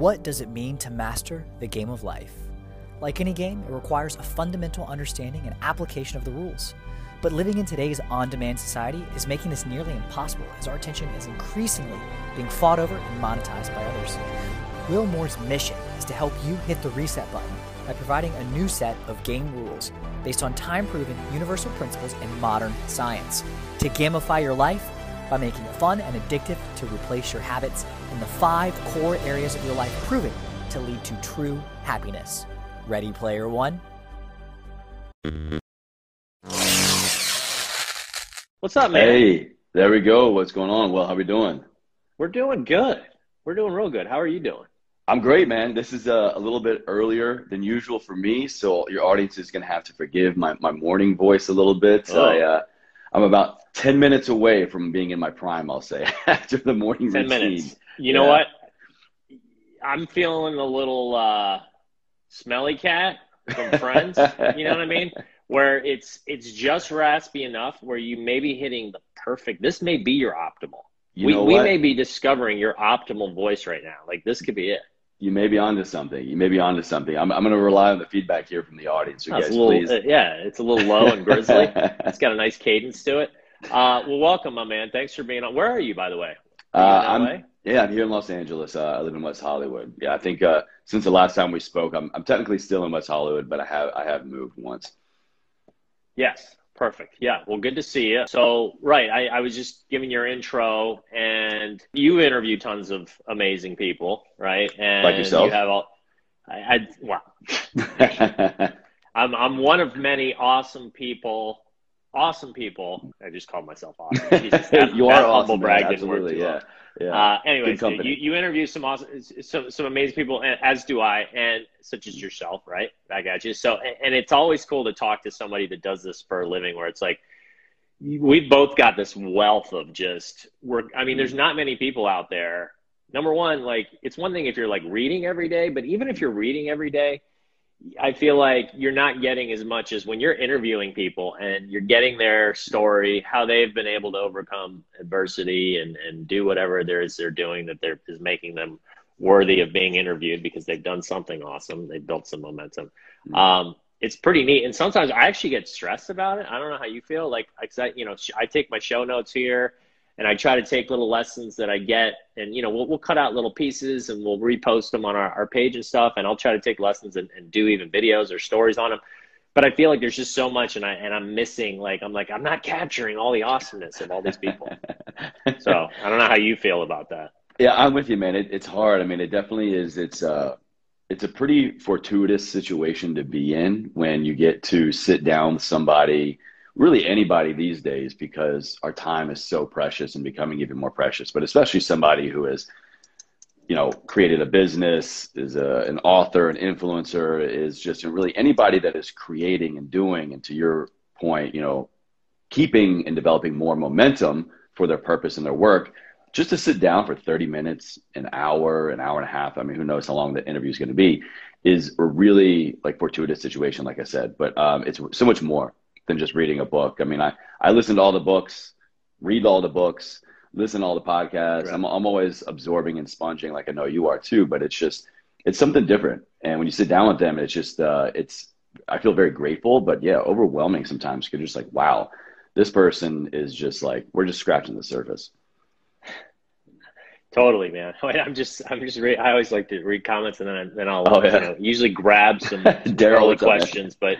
What does it mean to master the game of life? Like any game, it requires a fundamental understanding and application of the rules. But living in today's on demand society is making this nearly impossible as our attention is increasingly being fought over and monetized by others. Will Moore's mission is to help you hit the reset button by providing a new set of game rules based on time proven universal principles and modern science to gamify your life by making it fun and addictive to replace your habits in the five core areas of your life proven to lead to true happiness. Ready, player one? What's up, man? Hey, there we go. What's going on? Well, how we doing? We're doing good. We're doing real good. How are you doing? I'm great, man. This is a, a little bit earlier than usual for me, so your audience is going to have to forgive my, my morning voice a little bit. Oh. I, uh, I'm about 10 minutes away from being in my prime, I'll say, after the morning 10 routine. minutes. You know what? I'm feeling a little uh, smelly cat from Friends. you know what I mean? Where it's it's just raspy enough where you may be hitting the perfect. This may be your optimal. You we we may be discovering your optimal voice right now. Like this could be it. You may be onto something. You may be onto something. I'm, I'm going to rely on the feedback here from the audience. Oh, it's guys, little, please. uh, yeah, it's a little low and grizzly. it's got a nice cadence to it. Uh, well, welcome, my man. Thanks for being on. Where are you, by the way? Uh, you I'm? Yeah, I'm here in Los Angeles. Uh, I live in West Hollywood. Yeah, I think uh, since the last time we spoke, I'm, I'm technically still in West Hollywood, but I have I have moved once. Yes, perfect. Yeah, well, good to see you. So, right, I, I was just giving your intro, and you interview tons of amazing people, right? And Like yourself? You have all. I, I well, I'm I'm one of many awesome people. Awesome people. I just called myself awesome. Jesus, that- you are humble awesome, brag man. Absolutely, yeah, well. Yeah. Uh, anyways, you, you interview some awesome, some, some amazing people, and- as do I, and such as yourself, right? I got you. So, and- and it's always cool to talk to somebody that does this for a living, where it's like we've both got this wealth of just work. I mean, there's not many people out there. Number one, like it's one thing if you're like reading every day, but even if you're reading every day, I feel like you're not getting as much as when you're interviewing people and you're getting their story, how they've been able to overcome adversity and, and do whatever there is they're doing that they're, is making them worthy of being interviewed because they've done something awesome. They've built some momentum. Mhm. Um, it's pretty neat. And sometimes I actually get stressed about it. I don't know how you feel. Like, I you know, I take my show notes here and I try to take little lessons that I get, and you know, we'll, we'll cut out little pieces and we'll repost them on our, our page and stuff. And I'll try to take lessons and, and do even videos or stories on them. But I feel like there's just so much, and I and I'm missing. Like I'm like I'm not capturing all the awesomeness of all these people. so I don't know how you feel about that. Yeah, I'm with you, man. It, it's hard. I mean, it definitely is. It's uh, it's a pretty fortuitous situation to be in when you get to sit down with somebody, really anybody these days, because our time is so precious and becoming even more precious. But especially somebody who has, you know, created a business, is a, an author, an influencer, is just really anybody that is creating and doing. And to your point, you know, keeping and developing more momentum for their purpose and their work just to sit down for 30 minutes, an hour, an hour and a half, I mean, who knows how long the interview is going to be, is a really like fortuitous situation, like I said. But um, it's so much more than just reading a book. I mean, I, I listen to all the books, read all the books, listen to all the podcasts. Right. I'm, I'm always absorbing and sponging like I know you are too, but it's just, it's something different. And when you sit down with them, it's just, uh, it's, I feel very grateful, but yeah, overwhelming sometimes. You're just like, wow, this person is just like, we're just scratching the surface. Totally, man. I'm just, I'm just. Re- I always like to read comments, and then I, then I'll Oh, yeah. you know, usually grab some Daryl, questions. But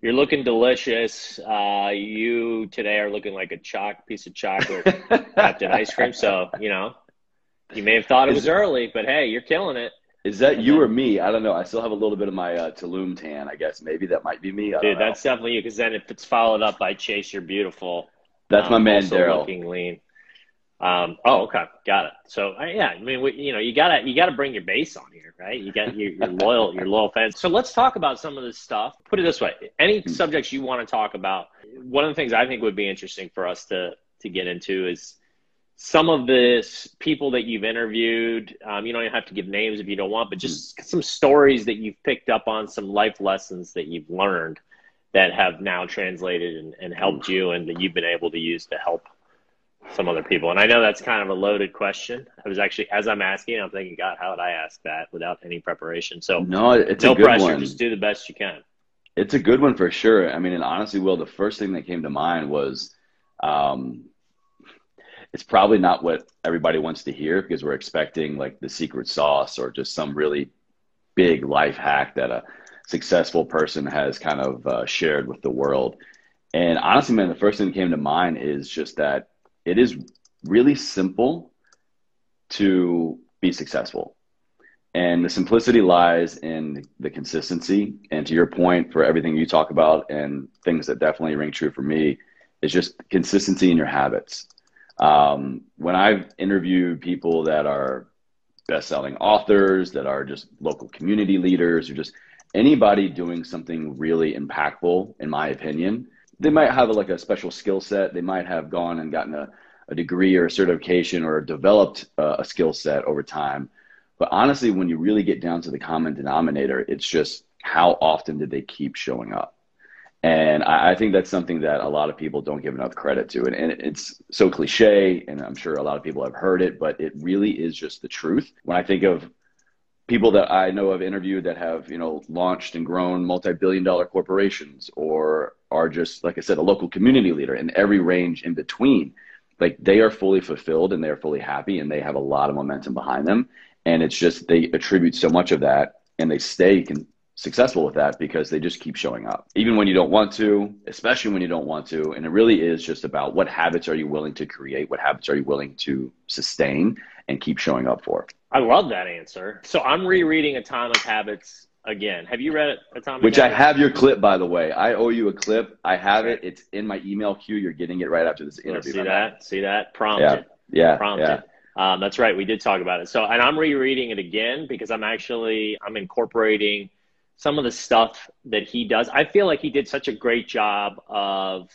you're looking delicious. Uh, you today are looking like a chalk piece of chocolate wrapped in ice cream. So you know, you may have thought it was early, but hey, you're killing it, Is that you or me? I don't know. I still have a little bit of my uh, Tulum tan, I guess. Maybe that might be me. I dude. That's definitely you. Because then if it's followed up by Chase, you're beautiful. That's my um, man, also Daryl. Looking lean. Um, oh, okay, got it. So uh, yeah, I mean, we, you know, you gotta you gotta bring your base on here, right? You got your, your loyal your loyal fans. So let's talk about some of this stuff. Put it this way: any Hmm. subjects you want to talk about. One of the things I think would be interesting for us to to get into is some of this people that you've interviewed. Um, you don't even have to give names if you don't want, but just some stories that you've picked up on, some life lessons that you've learned that have now translated and, and helped you, and that you've been able to use to help some other people? And I know that's kind of a loaded question. I was actually, as I'm asking, I'm thinking, God, how would I ask that without any preparation? So no, it's no a good pressure. one. Just do the best you can. It's a good one for sure. I mean, and honestly, Will, the first thing that came to mind was, um, it's probably not what everybody wants to hear because we're expecting like the secret sauce or just some really big life hack that a successful person has kind of uh, shared with the world. And honestly, man, the first thing that came to mind is just that it is really simple to be successful. And the simplicity lies in the consistency. And to your point, for everything you talk about and things that definitely ring true for me, is just consistency in your habits. Um, when I've interviewed people that are best-selling authors, that are just local community leaders, or just anybody doing something really impactful, in my opinion, they might have a, like a special skill set. They might have gone and gotten a, a degree or a certification or developed uh, a skill set over time. But honestly, when you really get down to the common denominator, it's just how often did they keep showing up? And I, I, think that's something that a lot of people don't give enough credit to. And, and, it's so cliche, and I'm sure a lot of people have heard it, but it really is just the truth. When I think of people that I know have interviewed that have, you know, launched and grown multi-billion dollar corporations or are just, like I said, a local community leader and every range in between, like they are fully fulfilled and they're fully happy and they have a lot of momentum behind them. And it's just, they attribute so much of that and they stay can successful with that because they just keep showing up. Even when you don't want to especially when you don't want to and it really is just about what habits are you willing to create what habits are you willing to sustain and keep showing up for. I love that answer. So i'm rereading A atomic habits again. Have you read it atomic which habits? i have your clip by the way. I owe you a clip. I have it. It's in my email queue. You're getting it right after this interview see that? See that? Prompted yeah. yeah prompted yeah. Um, that's right. We did talk about it. So and i'm rereading it again because i'm actually i'm incorporating some of the stuff that he does. I feel like he did such a great job of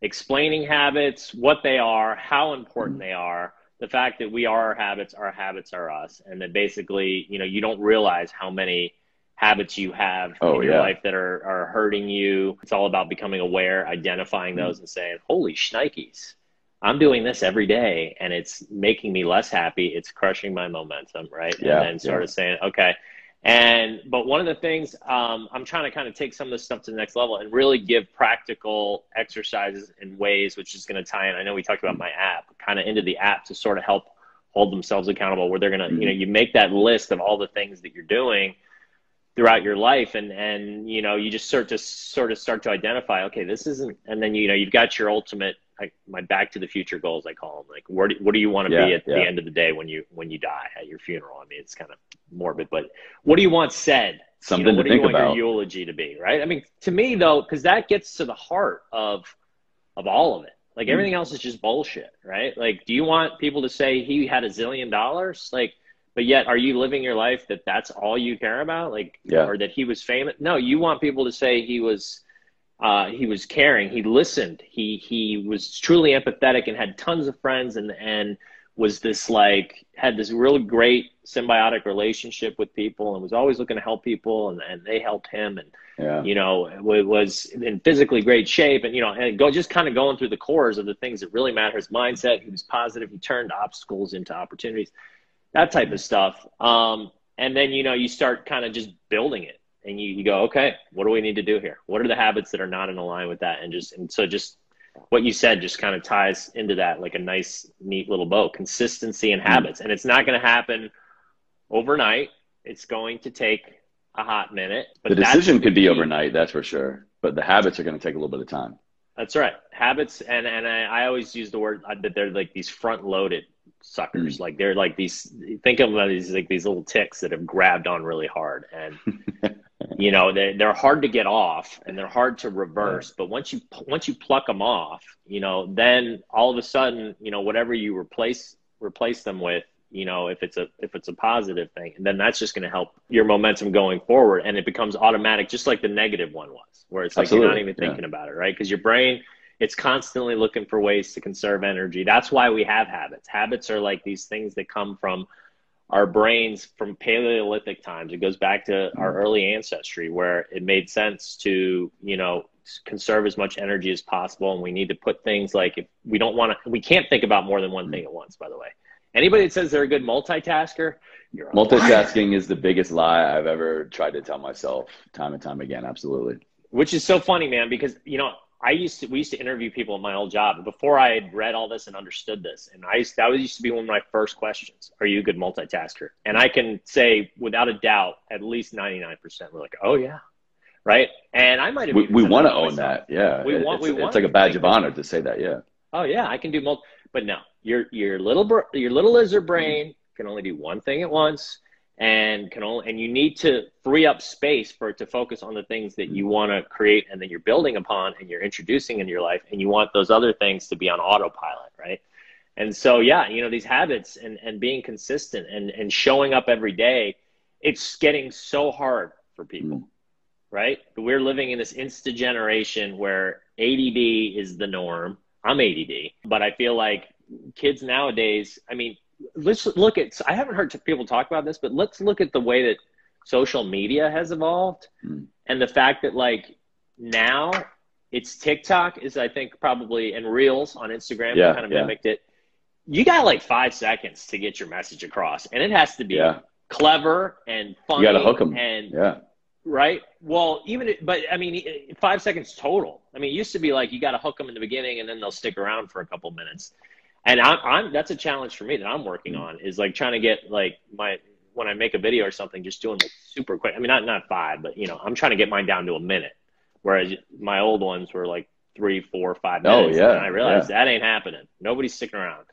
explaining habits, what they are, how important they are, the fact that we are our habits, our habits are us, and that basically, you know, you don't realize how many habits you have oh, in your yeah. life that are, are hurting you. It's all about becoming aware, identifying those, and saying, holy shnikes. I'm doing this every day and it's making me less happy. It's crushing my momentum, right? Yeah, and then sort yeah. of saying, okay, and but one of the things um, I'm trying to kind of take some of this stuff to the next level and really give practical exercises and ways, which is going to tie in. I know we talked about my app, kind of into the app to sort of help hold themselves accountable. Where they're going to, Mm-hmm. you know, you make that list of all the things that you're doing throughout your life, and and you know, you just start to sort of start to identify, okay, this isn't, and then you know, you've got your ultimate. Like my back to the future goals, I call them. Like, where do, what do you want to Yeah, be at yeah. the end of the day when you when you die at your funeral? I mean, it's kind of morbid, but what do you want said? Something you know, to what do think you want about. your eulogy to be, right? I mean, to me though, because that gets to the heart of of all of it. Like Mm. everything else is just bullshit, right? Like, do you want people to say he had a zillion dollars? Like, but yet, are you living your life that that's all you care about? Like, Yeah. or that he was famous? No, you want people to say he was. Uh, he was caring. He listened. He he was truly empathetic and had tons of friends and and was this like had this really great symbiotic relationship with people and was always looking to help people and, and they helped him and Yeah. you know wa- was in physically great shape and you know and go just kind of going through the cores of the things that really matter his mindset he was positive he turned obstacles into opportunities that type of stuff um, and then you know you start kind of just building it and you, you go okay what do we need to do here what are the habits that are not in line with that and just and so just what you said just kind of ties into that like a nice neat little bow consistency and habits and it's not going to happen overnight it's going to take a hot minute but the decision could be overnight, that's for sure. But the habits are going to take a little bit of time. That's right. Habits, and and I, I always use the word uh, that they're like these front-loaded suckers. Like they're like these. Think of them as like these little ticks that have grabbed on really hard, and you know they they're hard to get off, and they're hard to reverse. But once you once you pluck them off, you know, then all of a sudden, you know, whatever you replace replace them with, you know, if it's a if it's a positive thing, then that's just going to help your momentum going forward, and it becomes automatic, just like the negative one was, where it's like you're not Absolutely, even yeah. thinking about it, right? Because your brain it's constantly looking for ways to conserve energy. That's why we have habits. Habits are like these things that come from our brains from Paleolithic times. It goes back to our mm-hmm. early ancestry where it made sense to, you know, conserve as much energy as possible, and we need to put things like if we don't want to, we can't think about more than one thing at once. By the way, anybody that says they're a good multitasker, you're multitasking is the biggest lie I've ever tried to tell myself time and time again. Absolutely. Which is so funny, man, because you know I used to we used to interview people at my old job before I had read all this and understood this. And I used that was used to be one of my first questions. Are you a good multitasker? And I can say without a doubt, at least ninety nine percent were like, Oh yeah. Right. And I might have We, we want to own that. Yeah. We want it's, we want it's like a badge of honor to say that, yeah. Oh yeah, I can do multi but no, your your little your little lizard brain can only do one thing at once and can only and you need to free up space for it to focus on the things that you want to create and that you're building upon and you're introducing in your life and you want those other things to be on autopilot right? And so yeah you know these habits and and being consistent and and showing up every day it's getting so hard for people mm. right? We're living in this insta generation where ADD is the norm. I'm ADD but i feel like kids nowadays i mean let's look at i haven't heard people talk about this but let's look at the way that social media has evolved mm. and the fact that like now it's tiktok is i think probably and reels on instagram yeah, kind of yeah. mimicked it you got like five seconds to get your message across and it has to be yeah. clever and funny you gotta hook them and yeah right well even but i mean five seconds total i mean it used to be like you got to hook them in the beginning and then they'll stick around for a couple minutes and I'm, I'm that's a challenge for me that I'm working on is like trying to get like my when I make a video or something, just doing like super quick. I mean, not not five, but you know, I'm trying to get mine down to a minute, whereas my old ones were like three, four, five oh, minutes. Oh yeah, and I realized yeah. that ain't happening. Nobody's sticking around,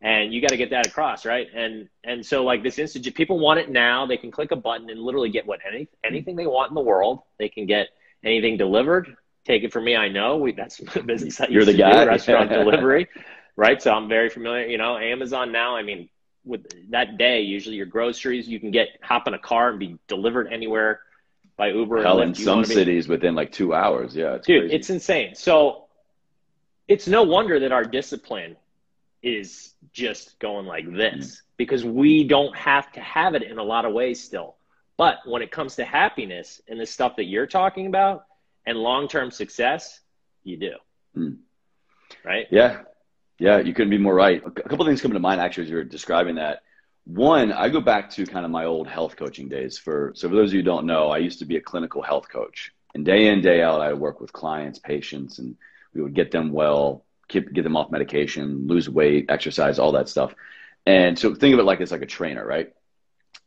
and you got to get that across, right? And and so like this instant, people want it now. They can click a button and literally get what any anything they want in the world. They can get anything delivered. Take it from me, I know we that's the business I You're the guy. Do, restaurant delivery right? So I'm very familiar. You know, Amazon now. I mean, with that day, usually your groceries you can get hop in a car and be delivered anywhere by Uber. Hell, in some cities within like two hours. Yeah, it's dude, crazy. it's insane. So it's no wonder that our discipline is just going like this mm. because we don't have to have it in a lot of ways still. But when it comes to happiness and the stuff that you're talking about and long term success, you do. Mm. Right? Yeah. Yeah, you couldn't be more right. A couple things come to mind actually as you're describing that. One, I go back to kind of my old health coaching days. For so for those of you who don't know, I used to be a clinical health coach, and day in day out, I would work with clients, patients, and we would get them well, keep get them off medication, lose weight, exercise, all that stuff. And so think of it like it's like a trainer, right?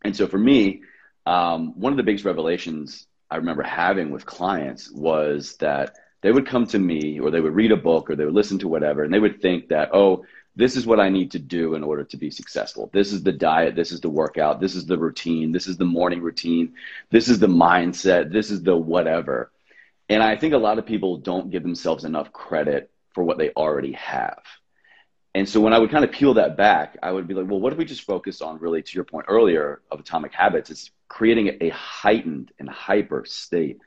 And so for me, um, one of the biggest revelations I remember having with clients was that they would come to me or they would read a book or they would listen to whatever and they would think that, oh, this is what I need to do in order to be successful. This is the diet. This is the workout. This is the routine. This is the morning routine. This is the mindset. This is the whatever. And I think a lot of people don't give themselves enough credit for what they already have. And so when I would kind of peel that back, I would be like, well, what if we just focus on really, to your point earlier of atomic habits, it's creating a heightened and hyper state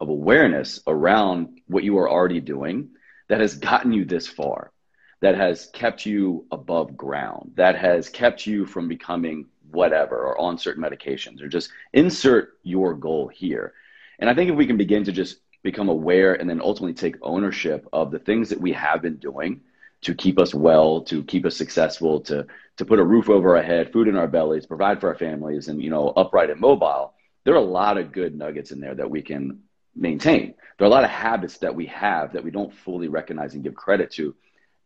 of awareness around what you are already doing that has gotten you this far, that has kept you above ground, that has kept you from becoming whatever or on certain medications or just insert your goal here. And I think if we can begin to just become aware and then ultimately take ownership of the things that we have been doing to keep us well, to keep us successful, to to put a roof over our head, food in our bellies, provide for our families, and you know, upright and mobile. There are a lot of good nuggets in there that we can maintain. There are a lot of habits that we have that we don't fully recognize and give credit to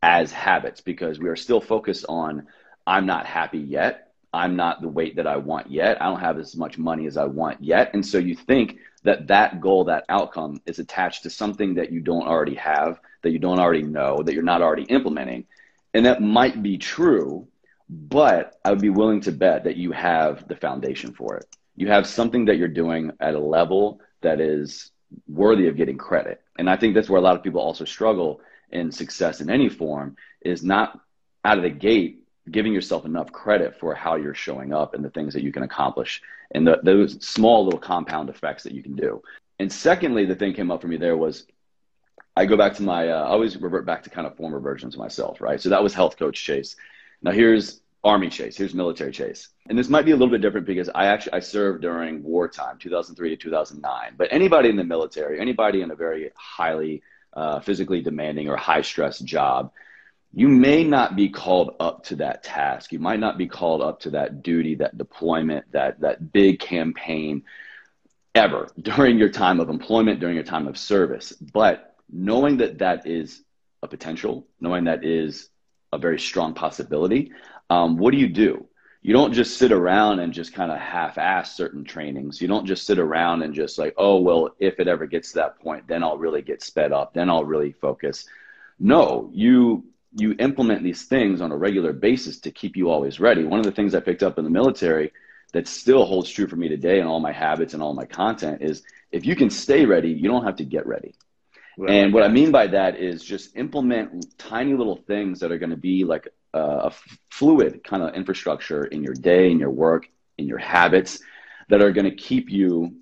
as habits because we are still focused on I'm not happy yet. I'm not the weight that I want yet. I don't have as much money as I want yet. And so you think that that goal, that outcome is attached to something that you don't already have, that you don't already know, that you're not already implementing. And that might be true, but I would be willing to bet that you have the foundation for it. You have something that you're doing at a level that is worthy of getting credit. And I think that's where a lot of people also struggle in success in any form is not out of the gate giving yourself enough credit for how you're showing up and the things that you can accomplish and the, those small little compound effects that you can do. And secondly, the thing came up for me there was I go back to my, uh, I always revert back to kind of former versions of myself, right? So that was health coach Chase. Now here's Army chase. Here's military chase. And this might be a little bit different because I actually I served during wartime, 2003 to 2009. But anybody in the military, anybody in a very highly uh, physically demanding or high stress job, you may not be called up to that task. You might not be called up to that duty, that deployment, that that big campaign ever during your time of employment, during your time of service. But knowing that that is a potential, knowing that is a very strong possibility, um, what do you do? You don't just sit around and just kind of half-ass certain trainings. You don't just sit around and just like, oh well, if it ever gets to that point, then I'll really get sped up. Then I'll really focus. No, you you implement these things on a regular basis to keep you always ready. One of the things I picked up in the military that still holds true for me today and all my habits and all my content is if you can stay ready, you don't have to get ready. And what I mean by that is just implement tiny little things that are going to be like a fluid kind of infrastructure in your day, in your work, in your habits that are going to keep you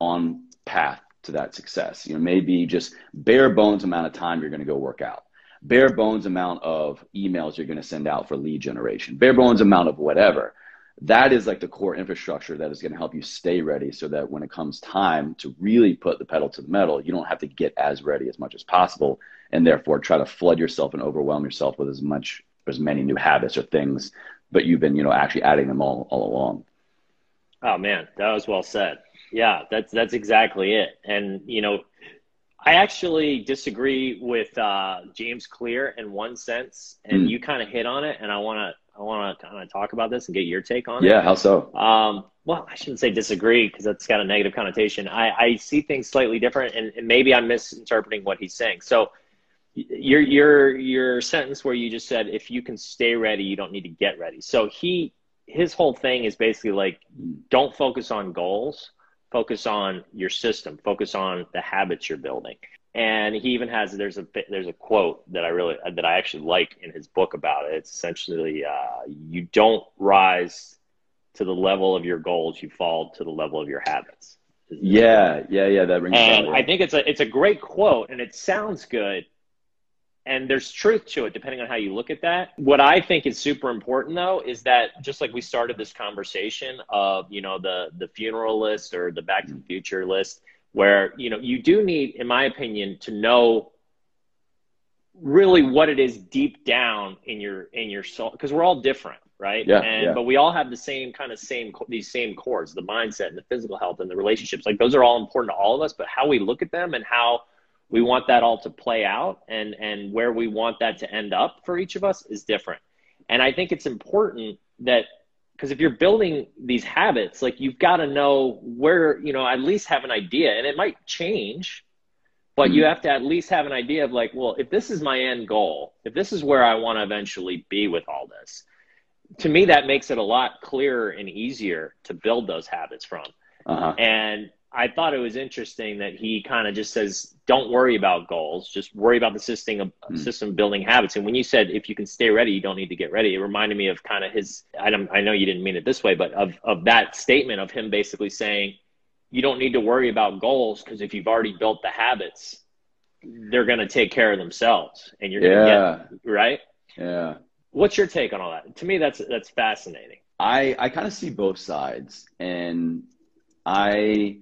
on path to that success. You know, maybe just bare bones amount of time you're going to go work out, bare bones amount of emails you're going to send out for lead generation, bare bones amount of whatever. That is like the core infrastructure that is going to help you stay ready so that when it comes time to really put the pedal to the metal, you don't have to get as ready as much as possible and therefore try to flood yourself and overwhelm yourself with as much as many new habits or things, but you've been, you know, actually adding them all all along. Oh man, that was well said. Yeah, that's that's exactly it. And you know, I actually disagree with uh, James Clear in one sense, and mm. you kind of hit on it. And I want to I want to kind of talk about this and get your take on yeah, it. Yeah, how so? Um, well, I shouldn't say disagree because that's got a negative connotation. I, I see things slightly different, and, and maybe I'm misinterpreting what he's saying. So your your your sentence where you just said if you can stay ready you don't need to get ready. So he his whole thing is basically like don't focus on goals focus on your system focus on the habits you're building. And he even has there's a there's a quote that i really that i actually like in his book about it. It's essentially uh, you don't rise to the level of your goals you fall to the level of your habits. Yeah yeah yeah that rings and i think it's a it's a great quote and it sounds good and there's truth to it depending on how you look at that. What i think is super important though is that just like we started this conversation of you know the the funeral list or the back to the future list where you know you do need in my opinion to know really what it is deep down in your in your soul because we're all different right? Yeah, and yeah. but we all have the same kind of same these same chords the mindset and the physical health and the relationships. Like those are all important to all of us but how we look at them and how we want that all to play out and and where we want that to end up for each of us is different and i think it's important that because if you're building these habits like you've got to know where you know at least have an idea and it might change but you mm-hmm. have to at least have an idea of like well if this is my end goal if this is where i want to eventually be with all this to me that makes it a lot clearer and easier to build those habits from uh-huh. and I thought it was interesting that he kind of just says, "Don't worry about goals. Just worry about the system of mm. system building habits." And when you said, "If you can stay ready, you don't need to get ready," it reminded me of kind of his. I don't. I know you didn't mean it this way, but of of that statement of him basically saying, "You don't need to worry about goals because if you've already built the habits, they're going to take care of themselves, and you're going to yeah. get right." Yeah. What's your take on all that? To me, that's that's fascinating. I I kind of see both sides, and I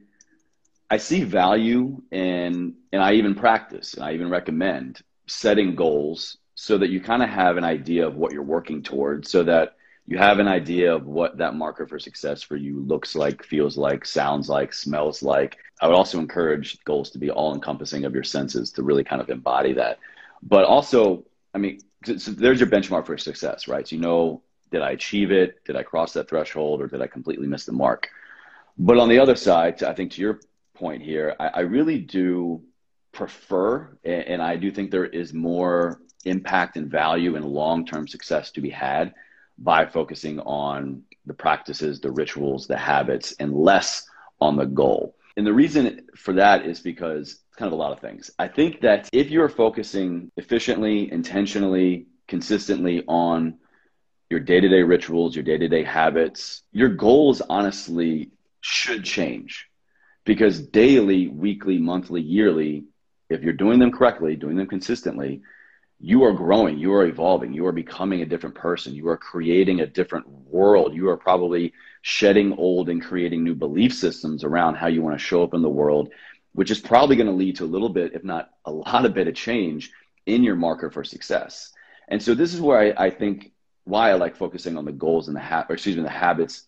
I see value in, and I even practice, and I even recommend setting goals so that you kind of have an idea of what you're working towards, so that you have an idea of what that marker for success for you looks like, feels like, sounds like, smells like. I would also encourage goals to be all encompassing of your senses to really kind of embody that. But also, I mean, so there's your benchmark for success, right? So you know, did I achieve it? Did I cross that threshold or did I completely miss the mark? But on the other side, I think to your point here, I, I really do prefer, and, and I do think there is more impact and value and long term success to be had by focusing on the practices, the rituals, the habits, and less on the goal. And the reason for that is because it's kind of a lot of things. I think that if you're focusing efficiently, intentionally, consistently on your day to day rituals, your day to day habits, your goals honestly should change because daily, weekly, monthly, yearly, if you're doing them correctly, doing them consistently, you are growing, you are evolving, you are becoming a different person, you are creating a different world, you are probably shedding old and creating new belief systems around how you want to show up in the world, which is probably going to lead to a little bit, if not a lot of bit of change in your marker for success. And so this is where I, I think why I like focusing on the goals and the ha- excuse me, the habits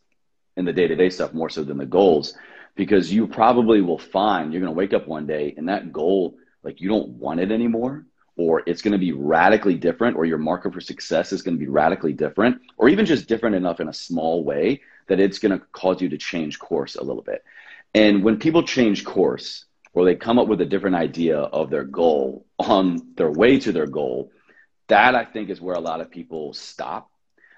and the day-to-day stuff more so than the goals, because you probably will find you're going to wake up one day and that goal, like you don't want it anymore or it's going to be radically different, or your marker for success is going to be radically different, or even just different enough in a small way that it's going to cause you to change course a little bit. And when people change course, or they come up with a different idea of their goal on their way to their goal, that I think is where a lot of people stop.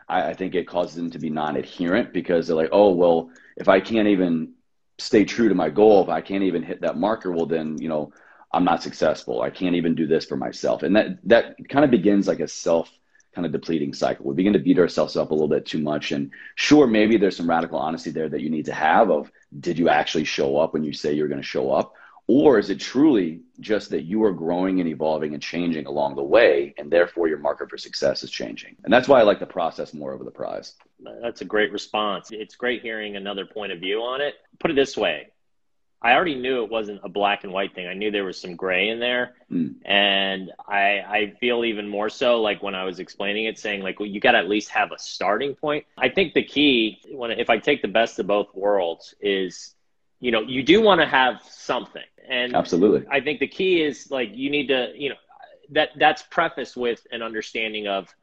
I, I think it causes them to be non adherent because they're like, oh, well, if I can't even stay true to my goal, if I can't even hit that marker, well, then, you know, I'm not successful. I can't even do this for myself. And that that kind of begins like a self kind of depleting cycle. We begin to beat ourselves up a little bit too much. And sure, maybe there's some radical honesty there that you need to have of did you actually show up when you say you're going to show up? Or is it truly just that you are growing and evolving and changing along the way, and therefore your marker for success is changing? And that's why I like the process more over the prize. That's a great response. It's great hearing another point of view on it. Put it this way I already knew it wasn't a black and white thing. I knew there was some gray in there. Mm. And I, I feel even more so like when I was explaining it, saying like, well, you got to at least have a starting point. I think the key when, if I take the best of both worlds is, you know, you do want to have something. And absolutely, I think the key is like, you need to, you know, that that's prefaced with an understanding of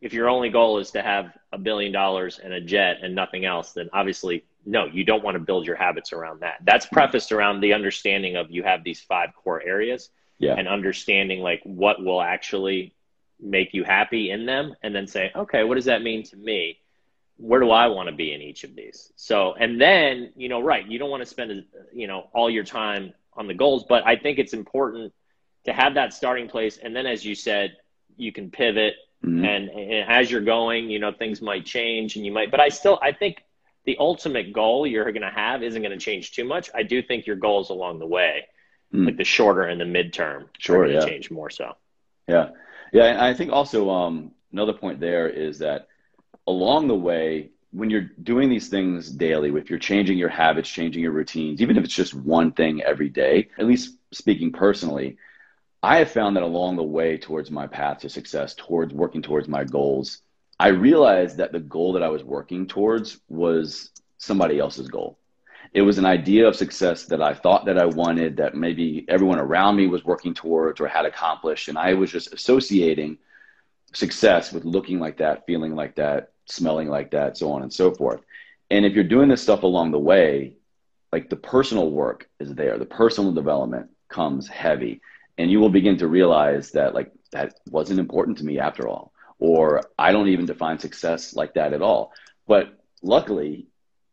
if your only goal is to have a billion dollars and a jet and nothing else, then obviously no, you don't want to build your habits around that. That's mm-hmm. prefaced around the understanding of you have these five core areas yeah. and understanding like what will actually make you happy in them and then say, okay, what does that mean to me? Where do I want to be in each of these? So, and then, you know, right, you don't want to spend, you know, all your time on the goals, but I think it's important to have that starting place. And then, as you said, you can pivot mm-hmm. and, and as you're going, you know, things might change and you might, but I still, I think the ultimate goal you're going to have isn't going to change too much. I do think your goals along the way, mm. like the shorter and the midterm, sure, are going to yeah. change more so. Yeah, yeah, and I think also um, another point there is that along the way, when you're doing these things daily, if you're changing your habits, changing your routines, even if it's just one thing every day, at least speaking personally, I have found that along the way towards my path to success, towards working towards my goals, I realized that the goal that I was working towards was somebody else's goal. It was an idea of success that I thought that I wanted, that maybe everyone around me was working towards or had accomplished. And I was just associating success with looking like that, feeling like that, smelling like that, so on and so forth. And if you're doing this stuff along the way, like the personal work is there, the personal development comes heavy. And you will begin to realize that, like, that wasn't important to me after all or I don't even define success like that at all. But luckily,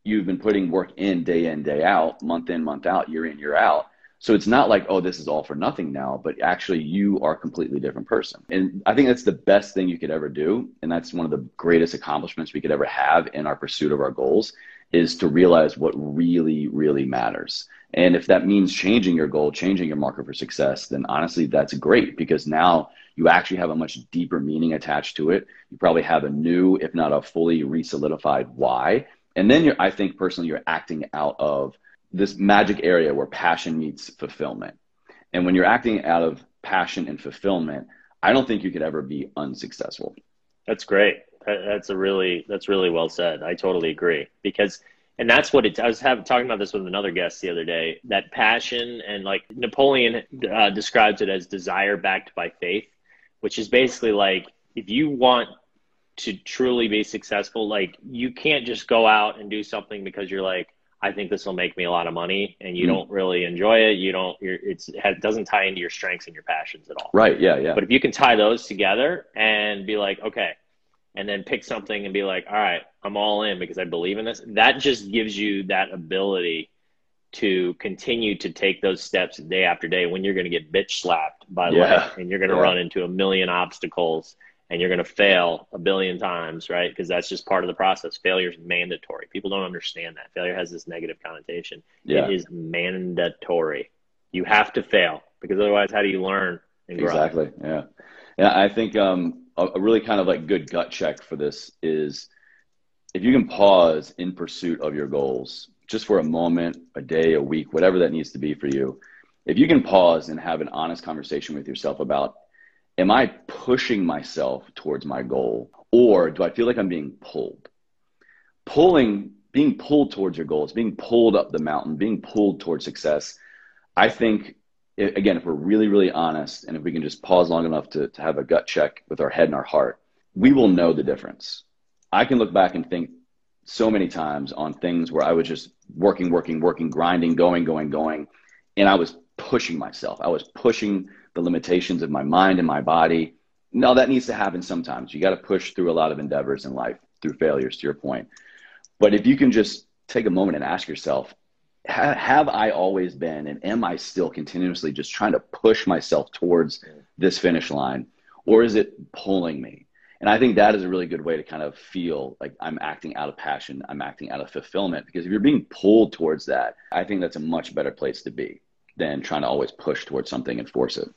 you've been putting work in day in, day out, month in, month out, year in, year out. So it's not like, oh, this is all for nothing now, but actually you are a completely different person. And I think that's the best thing you could ever do. And that's one of the greatest accomplishments we could ever have in our pursuit of our goals is to realize what really, really matters. And if that means changing your goal, changing your marker for success, then honestly, that's great because now you actually have a much deeper meaning attached to it. You probably have a new, if not a fully resolidified why. And then I think personally, you're acting out of this magic area where passion meets fulfillment. And when you're acting out of passion and fulfillment, I don't think you could ever be unsuccessful. That's great. That's a really that's really well said. I totally agree because and that's what it. I was talking about this with another guest the other day. That passion and like Napoleon uh, describes it as desire backed by faith which is basically like if you want to truly be successful, like you can't just go out and do something because you're like, I think this will make me a lot of money, and you mm don't really enjoy it. You don't. it's it doesn't tie into your strengths and your passions at all. Right. Yeah. Yeah. But if you can tie those together and be like, okay, and then pick something and be like, all right, I'm all in because I believe in this. That just gives you that ability to continue to take those steps day after day when you're going to get bitch slapped by yeah. life and you're going to yeah. run into a million obstacles and you're going to fail a billion times, right? Because that's just part of the process. Failure is mandatory. People don't understand that. Failure has this negative connotation. Yeah. It is mandatory. You have to fail because otherwise, how do you learn and grow? Exactly. Yeah. And I think um, a, a really kind of like good gut check for this is if you can pause in pursuit of your goals just for a moment, a day, a week, whatever that needs to be for you. If you can pause and have an honest conversation with yourself about, am I pushing myself towards my goal or do I feel like I'm being pulled? Pulling, being pulled towards your goals, being pulled up the mountain, being pulled towards success. I think, again, if we're really, really honest and if we can just pause long enough to, to have a gut check with our head and our heart, we will know the difference. I can look back and think so many times on things where I was just working, working, working, grinding, going, going, going. And I was pushing myself. I was pushing the limitations of my mind and my body. No, that needs to happen sometimes. You got to push through a lot of endeavors in life, through failures, to your point. But if you can just take a moment and ask yourself, have I always been and am I still continuously just trying to push myself towards this finish line? Or is it pulling me? And I think that is a really good way to kind of feel like I'm acting out of passion, I'm acting out of fulfillment. Because if you're being pulled towards that, I think that's a much better place to be than trying to always push towards something and force it.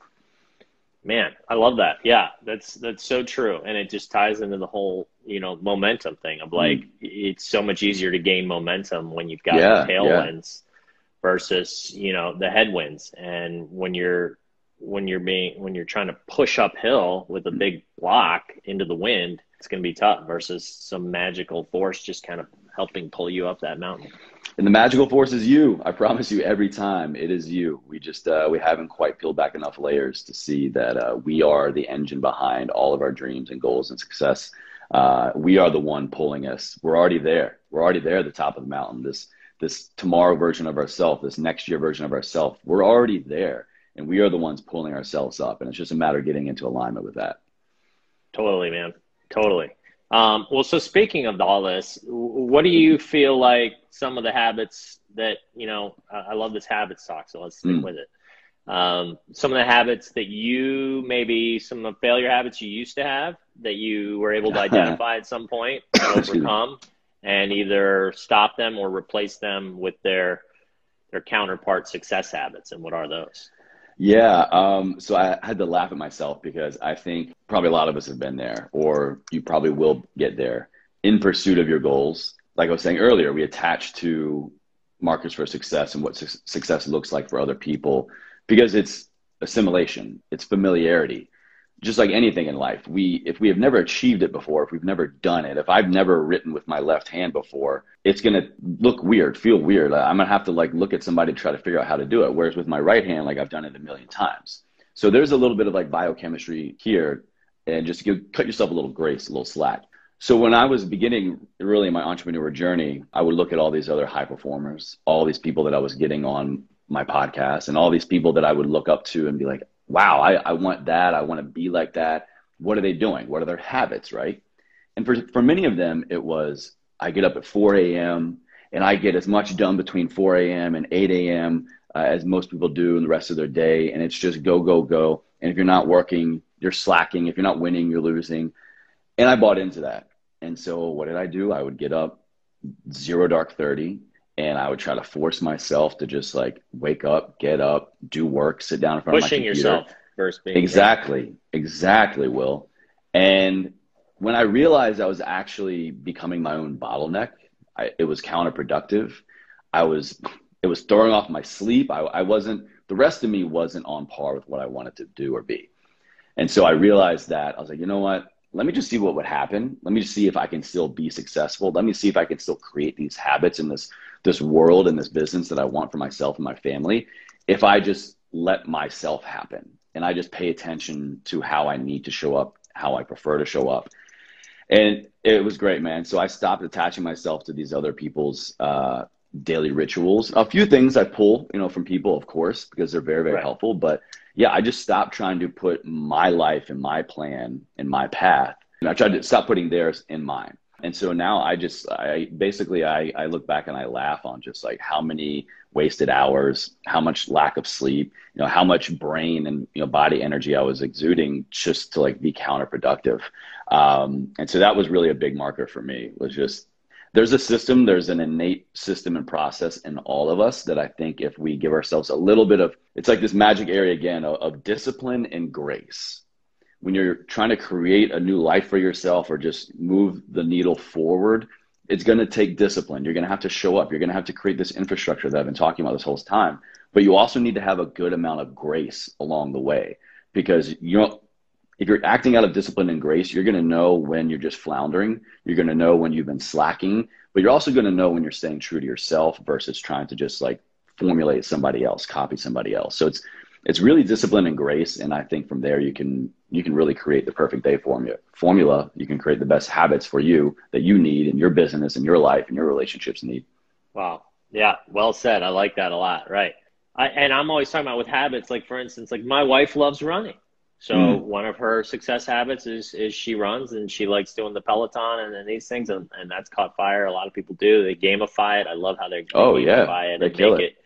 Man, I love that. Yeah, that's that's so true, and it just ties into the whole you know momentum thing of like mm. it's so much easier to gain momentum when you've got yeah, tailwinds yeah. versus you know the headwinds, and when you're when you're being when you're trying to push uphill with a big block into the wind, it's going to be tough versus some magical force just kind of helping pull you up that mountain. And the magical force is you. I promise you, every time it is you. We just uh, we haven't quite peeled back enough layers to see that uh, we are the engine behind all of our dreams and goals and success. Uh, we are the one pulling us. We're already there. We're already there at the top of the mountain. This this tomorrow version of ourselves, this next year version of ourselves. We're already there and we are the ones pulling ourselves up and it's just a matter of getting into alignment with that totally man totally um, well so speaking of all this what do you feel like some of the habits that you know i love this habits talk so let's stick mm. with it. Um, some of the habits that you maybe some of the failure habits you used to have that you were able to identify at some point and overcome and either stop them or replace them with their their counterpart success habits and what are those yeah. Um, so I had to laugh at myself because I think probably a lot of us have been there, or you probably will get there in pursuit of your goals. Like I was saying earlier, we attach to markers for success and what su- success looks like for other people because it's assimilation, it's familiarity just like anything in life, we if we have never achieved it before, if we've never done it, if I've never written with my left hand before, it's gonna look weird, feel weird. I'm gonna have to like look at somebody to try to figure out how to do it. Whereas with my right hand, like I've done it a million times. So there's a little bit of like biochemistry here, and just give, cut yourself a little grace, a little slack. So when I was beginning really my entrepreneur journey, I would look at all these other high performers, all these people that I was getting on my podcast, and all these people that I would look up to and be like, wow, I, I want that. I want to be like that. What are they doing? What are their habits, right? And for, for many of them, it was I get up at 4 a.m. and I get as much done between 4 a.m. and 8 a.m. Uh, as most people do in the rest of their day. And it's just go, go, go. And if you're not working, you're slacking. If you're not winning, you're losing. And I bought into that. And so what did I do? I would get up zero dark 30 and I would try to force myself to just like wake up, get up, do work, sit down in front Pushing of my computer. Pushing yourself first. Being exactly, exactly, Will. And when I realized I was actually becoming my own bottleneck, I, it was counterproductive. I was, it was throwing off my sleep. I, I wasn't. The rest of me wasn't on par with what I wanted to do or be. And so I realized that I was like, you know what? let me just see what would happen. Let me just see if I can still be successful. Let me see if I can still create these habits in this this world and this business that I want for myself and my family. If I just let myself happen and I just pay attention to how I need to show up, how I prefer to show up. And it was great, man. So I stopped attaching myself to these other people's uh, daily rituals. A few things I pull, you know, from people, of course, because they're very, very right. helpful. But yeah, I just stopped trying to put my life and my plan and my path. And I tried to stop putting theirs in mine. And so now I just, I basically, I, I look back and I laugh on just like how many wasted hours, how much lack of sleep, you know, how much brain and, you know, body energy I was exuding just to like be counterproductive. Um, and so that was really a big marker for me was just there's a system, there's an innate system and process in all of us that I think if we give ourselves a little bit of, it's like this magic area again of, of discipline and grace. When you're trying to create a new life for yourself or just move the needle forward, it's going to take discipline. You're going to have to show up. You're going to have to create this infrastructure that I've been talking about this whole time. But you also need to have a good amount of grace along the way because you know if you're acting out of discipline and grace, you're going to know when you're just floundering. You're going to know when you've been slacking, but you're also going to know when you're staying true to yourself versus trying to just like formulate somebody else, copy somebody else. So it's it's really discipline and grace, and I think from there you can you can really create the perfect day formula. Formula you can create the best habits for you that you need in your business and your life and your relationships need. Wow. Yeah. Well said. I like that a lot. Right. I, and I'm always talking about with habits, like for instance, like my wife loves running. So mm. one of her success habits is is she runs and she likes doing the Peloton and, and these things and, and that's caught fire. A lot of people do. They gamify it. I love how they oh yeah it they and kill make it. it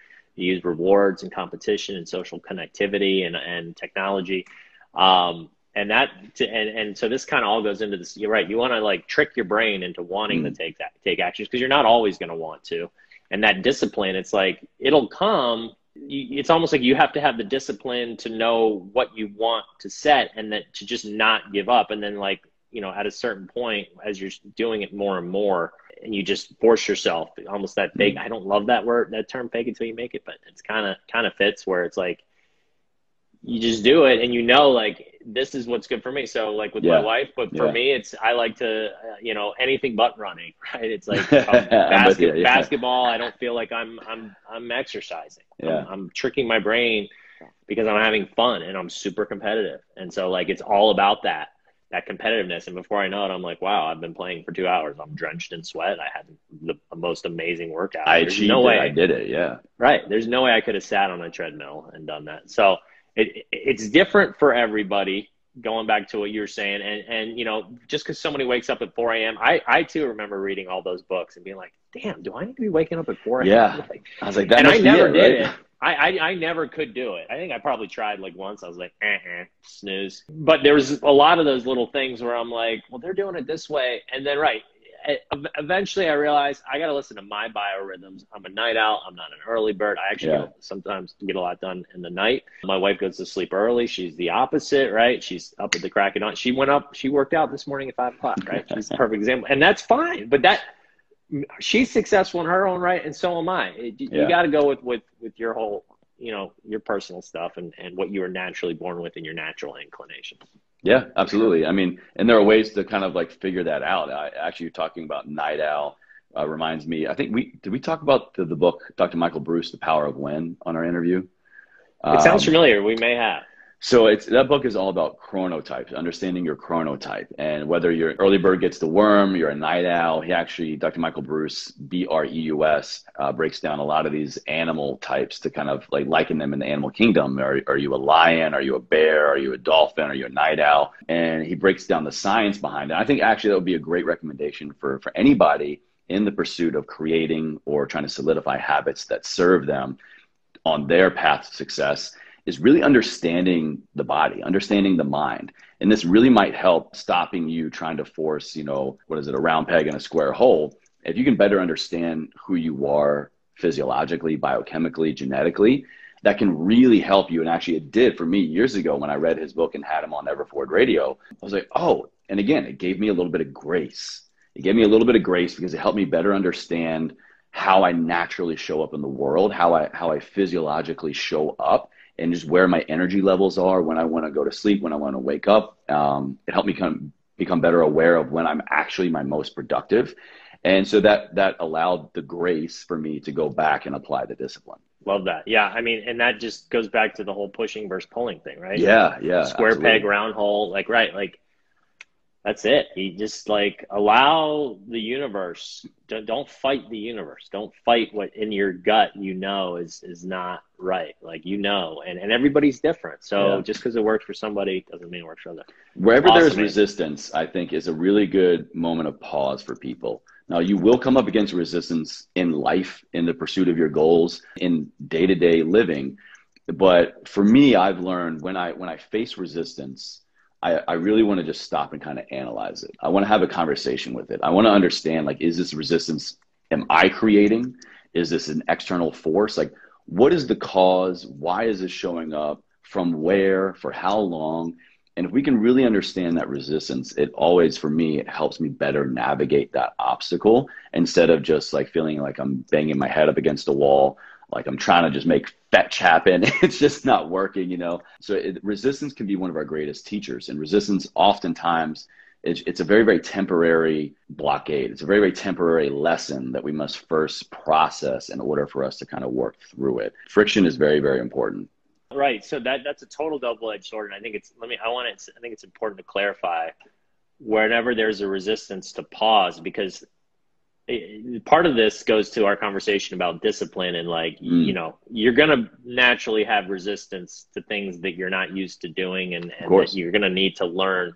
use rewards and competition and social connectivity and, and technology. Um, and that, and, and so this kind of all goes into this. You're right. You want to like trick your brain into wanting mm. to take that, take actions because you're not always going to want to. And that discipline, it's like, it'll come. It's almost like you have to have the discipline to know what you want to set and that to just not give up. And then like, you know, at a certain point, as you're doing it more and more, and you just force yourself almost that fake i don't love that word that term fake until you make it but it's kind of kind of fits where it's like you just do it and you know like this is what's good for me so like with Yeah. my wife but for Yeah. me it's i like to uh, you know anything but running right it's like basket, you, yeah. basketball i don't feel like i'm i'm i'm exercising Yeah. I'm, I'm tricking my brain because i'm having fun and i'm super competitive and so like it's all about that that competitiveness. And before I know it, I'm like, wow, I've been playing for two hours. I'm drenched in sweat. I had the, the most amazing workout. I There's achieved no it. way I did it. Yeah. Right. There's no way I could have sat on a treadmill and done that. So it, it's different for everybody. Going back to what you were saying, and and you know, just because somebody wakes up at 4 a.m., I I too remember reading all those books and being like, damn, do I need to be waking up at 4 a.m.? Yeah. Like, I was like, that and I never it, did right? it. I, I I never could do it. I think I probably tried like once. I was like, eh, eh, snooze. But there was a lot of those little things where I'm like, well, they're doing it this way, and then right. Eventually, I realized I got to listen to my biorhythms. I'm a night owl. I'm not an early bird. I actually Yeah. sometimes get a lot done in the night. My wife goes to sleep early. She's the opposite, right? She's up at the crack of dawn. She went up. She worked out this morning at five o'clock, right? She's a perfect example, and that's fine. But that she's successful in her own right, and so am I. It- You Yeah. got to go with with with your whole, you know, your personal stuff and and what you are naturally born with and your natural inclinations. Yeah, absolutely. I mean, and there are ways to kind of like figure that out. I, actually, talking about night owl uh, reminds me. I think we did we talk about the, the book Dr. Michael Breus, The Power of When, on our interview. It sounds Um, familiar. We may have. So it's that book is all about chronotypes, understanding your chronotype, and whether you're an early bird gets the worm, you're a night owl. He actually, Dr. Michael Breus, B R E U S, uh, breaks down a lot of these animal types to kind of like liken them in the animal kingdom. Are, are you a lion? Are you a bear? Are you a dolphin? Are you a night owl? And he breaks down the science behind it. I think actually that would be a great recommendation for for anybody in the pursuit of creating or trying to solidify habits that serve them on their path to success is really understanding the body, understanding the mind. And this really might help stopping you trying to force, you know, what is it, a round peg in a square hole. If you can better understand who you are physiologically, biochemically, genetically, that can really help you. And actually, it did for me years ago when I read his book and had him on Ever Forward Radio. I was like, oh, and again, it gave me a little bit of grace. It gave me a little bit of grace because it helped me better understand how I naturally show up in the world, how I how I physiologically show up, and just where my energy levels are when I want to go to sleep, when I want to wake up. Um, it helped me come become better aware of when I'm actually my most productive, and so that that allowed the grace for me to go back and apply the discipline. Love that. Yeah, I mean, and that just goes back to the whole pushing versus pulling thing, right? Yeah, yeah. Square absolutely. peg, round hole. Like, right, like that's it. You just like allow the universe. Don't, don't fight the universe. Don't fight what in your gut you know is is not right. Like you know, and and everybody's different. So Yeah. just because it works for somebody doesn't mean it works for others. Wherever Awesome, there's resistance, I think is a really good moment of pause for people. Now, you will come up against resistance in life, in the pursuit of your goals, in day to day living. But for me, I've learned when I when I face resistance, I, I really want to just stop and kind of analyze it. I want to have a conversation with it. I want to understand like, is this resistance? Am I creating? Is this an external force? Like, what is the cause? Why is this showing up? From where? For how long? And if we can really understand that resistance, it always, for me, it helps me better navigate that obstacle instead of just like feeling like I'm banging my head up against a wall, like I'm trying to just make fetch happen. it's just not working, you know? So it, resistance can be one of our greatest teachers. And resistance oftentimes, it's, it's a very, very temporary blockade. It's a very, very temporary lesson that we must first process in order for us to kind of work through it. Friction is very, very important. Right. So that that's a total double-edged sword, and I think it's. Let me. I want to, I think it's important to clarify. Whenever there's a resistance to pause, because it, part of this goes to our conversation about discipline and like mm. you know you're gonna naturally have resistance to things that you're not used to doing, and, and that you're gonna need to learn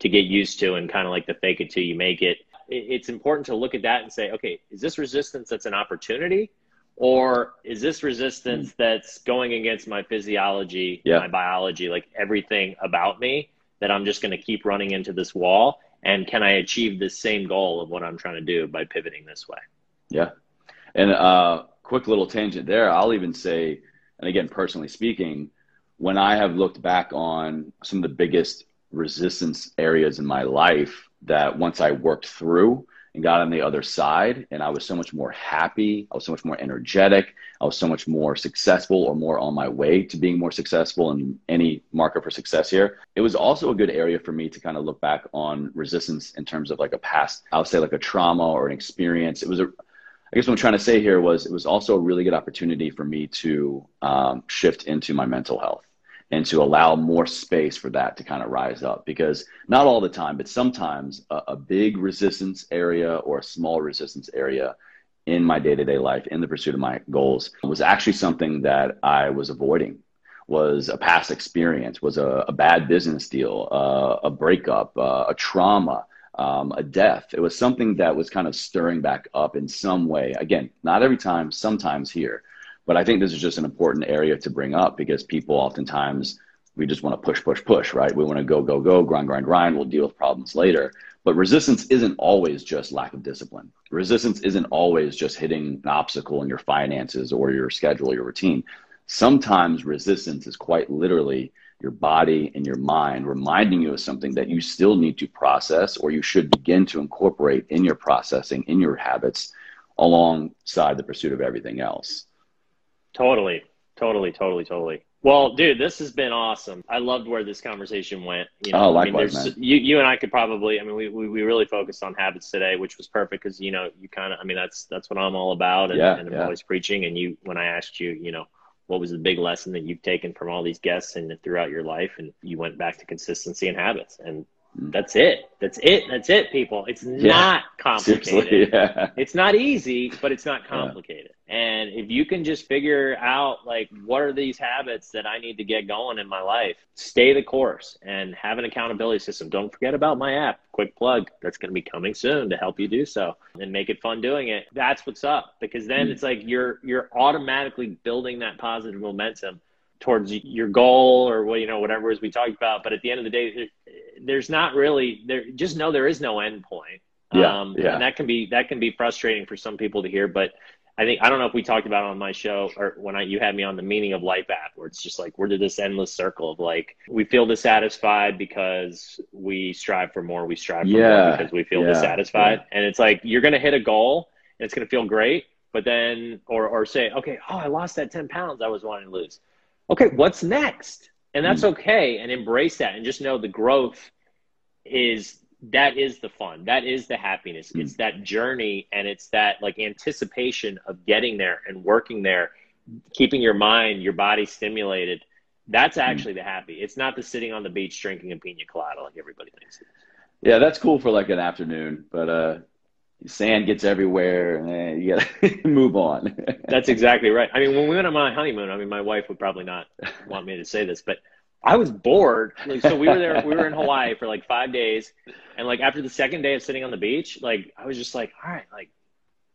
to get used to, and kind of like the fake it till you make it. it. It's important to look at that and say, okay, is this resistance that's an opportunity? or is this resistance mm. that's going against my physiology, yeah. my biology, like everything about me that I'm just going to keep running into this wall? And can I achieve the same goal of what I'm trying to do by pivoting this way? Yeah. And uh, quick little tangent there. I'll even say, and again, personally speaking, when I have looked back on some of the biggest resistance areas in my life that once I worked through, and got on the other side and I was so much more happy. I was so much more energetic. I was so much more successful or more on my way to being more successful and any marker for success here. It was also a good area for me to kind of look back on resistance in terms of like a past, I would say like a trauma or an experience. It was a, I guess what I'm trying to say here was it was also a really good opportunity for me to um, shift into my mental health and to allow more space for that to kind of rise up. Because not all the time but sometimes a, a big resistance area or a small resistance area in my day-to-day life in the pursuit of my goals was actually something that i was avoiding. Was a past experience was a, a bad business deal uh, a breakup uh, a trauma um, a death. It was something that was kind of stirring back up in some way. Again not every time sometimes here but I think this is just an important area to bring up because people oftentimes we just want to push, push, push, right? We want to go, go, go, grind, grind, grind. We'll deal with problems later. But resistance isn't always just lack of discipline. Resistance isn't always just hitting an obstacle in your finances or your schedule, your routine. Sometimes resistance is quite literally your body and your mind reminding you of something that you still need to process or you should begin to incorporate in your processing, in your habits, alongside the pursuit of everything else. Totally, totally, totally, totally. Well, dude, this has been awesome. I loved where this conversation went. You know, oh, likewise, I mean, man. You, you and I could probably. I mean, we, we, we really focused on habits today, which was perfect because you know you kind of. I mean, that's that's what I'm all about, and, yeah, and I'm yeah. always preaching. And you, when I asked you, you know, what was the big lesson that you've taken from all these guests and throughout your life, and you went back to consistency and habits, and mm. that's it. That's it. That's it, people. It's yeah. not complicated. Yeah. It's not easy, but it's not complicated. And if you can just figure out like what are these habits that I need to get going in my life, stay the course and have an accountability system. Don't forget about my app. Quick plug. That's going to be coming soon to help you do so and make it fun doing it. That's what's up because then it's like you're you're automatically building that positive momentum towards your goal or what you know whatever it is we talked about but at the end of the day there's not really there just know there is no end point yeah, um, yeah. and that can be that can be frustrating for some people to hear but i think i don't know if we talked about it on my show or when i you had me on the meaning of life app where it's just like we're to this endless circle of like we feel dissatisfied because we strive for more we strive for yeah, more because we feel yeah, dissatisfied yeah. and it's like you're gonna hit a goal and it's gonna feel great but then or or say okay oh i lost that 10 pounds i was wanting to lose okay, what's next? And that's mm. okay and embrace that and just know the growth is that is the fun. That is the happiness. Mm. It's that journey and it's that like anticipation of getting there and working there, keeping your mind, your body stimulated. That's mm. actually mm. the happy. It's not the sitting on the beach drinking a pina colada like everybody thinks it is. Yeah, that's cool for like an afternoon, but uh sand gets everywhere and you gotta move on that's exactly right i mean when we went on my honeymoon i mean my wife would probably not want me to say this but i was bored like, so we were there we were in hawaii for like five days and like after the second day of sitting on the beach like i was just like all right like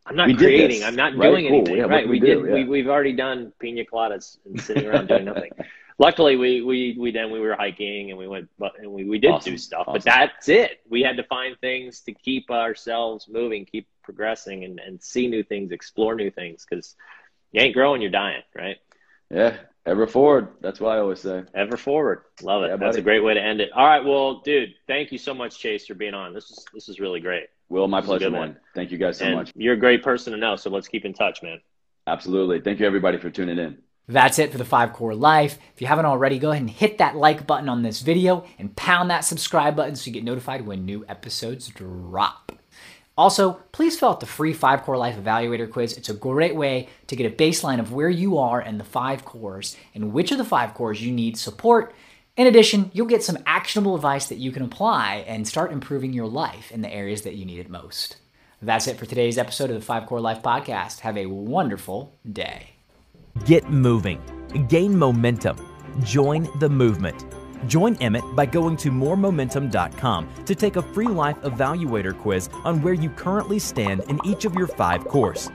i'm not we creating i'm not right? doing cool. anything yeah, right we, we did yeah. we, we've already done pina coladas and sitting around doing nothing luckily we we we then we were hiking and we went but and we, we did awesome. do stuff awesome. but that's it we had to find things to keep ourselves moving keep progressing and, and see new things explore new things because you ain't growing you're dying right yeah Ever forward. That's what I always say. Ever forward. Love it. Yeah, That's buddy. a great way to end it. All right. Well, dude, thank you so much, Chase, for being on. This is this is really great. Will, my This pleasure, good man. one. Thank you guys so and much. you're a great person to know. So let's keep in touch, man. Absolutely. Thank you, everybody, for tuning in. That's it for the 5 Core Life. If you haven't already, go ahead and hit that like button on this video and pound that subscribe button so you get notified when new episodes drop. Also, please fill out the free 5 Core Life Evaluator quiz. It's a great way to get a baseline of where you are in the 5 cores and which of the 5 cores you need support. In addition, you'll get some actionable advice that you can apply and start improving your life in the areas that you need it most. That's it for today's episode of the 5 Core Life Podcast. Have a wonderful day. Get moving. Gain momentum. Join the movement. Join Emmett by going to moremomentum.com to take a free life evaluator quiz on where you currently stand in each of your five course.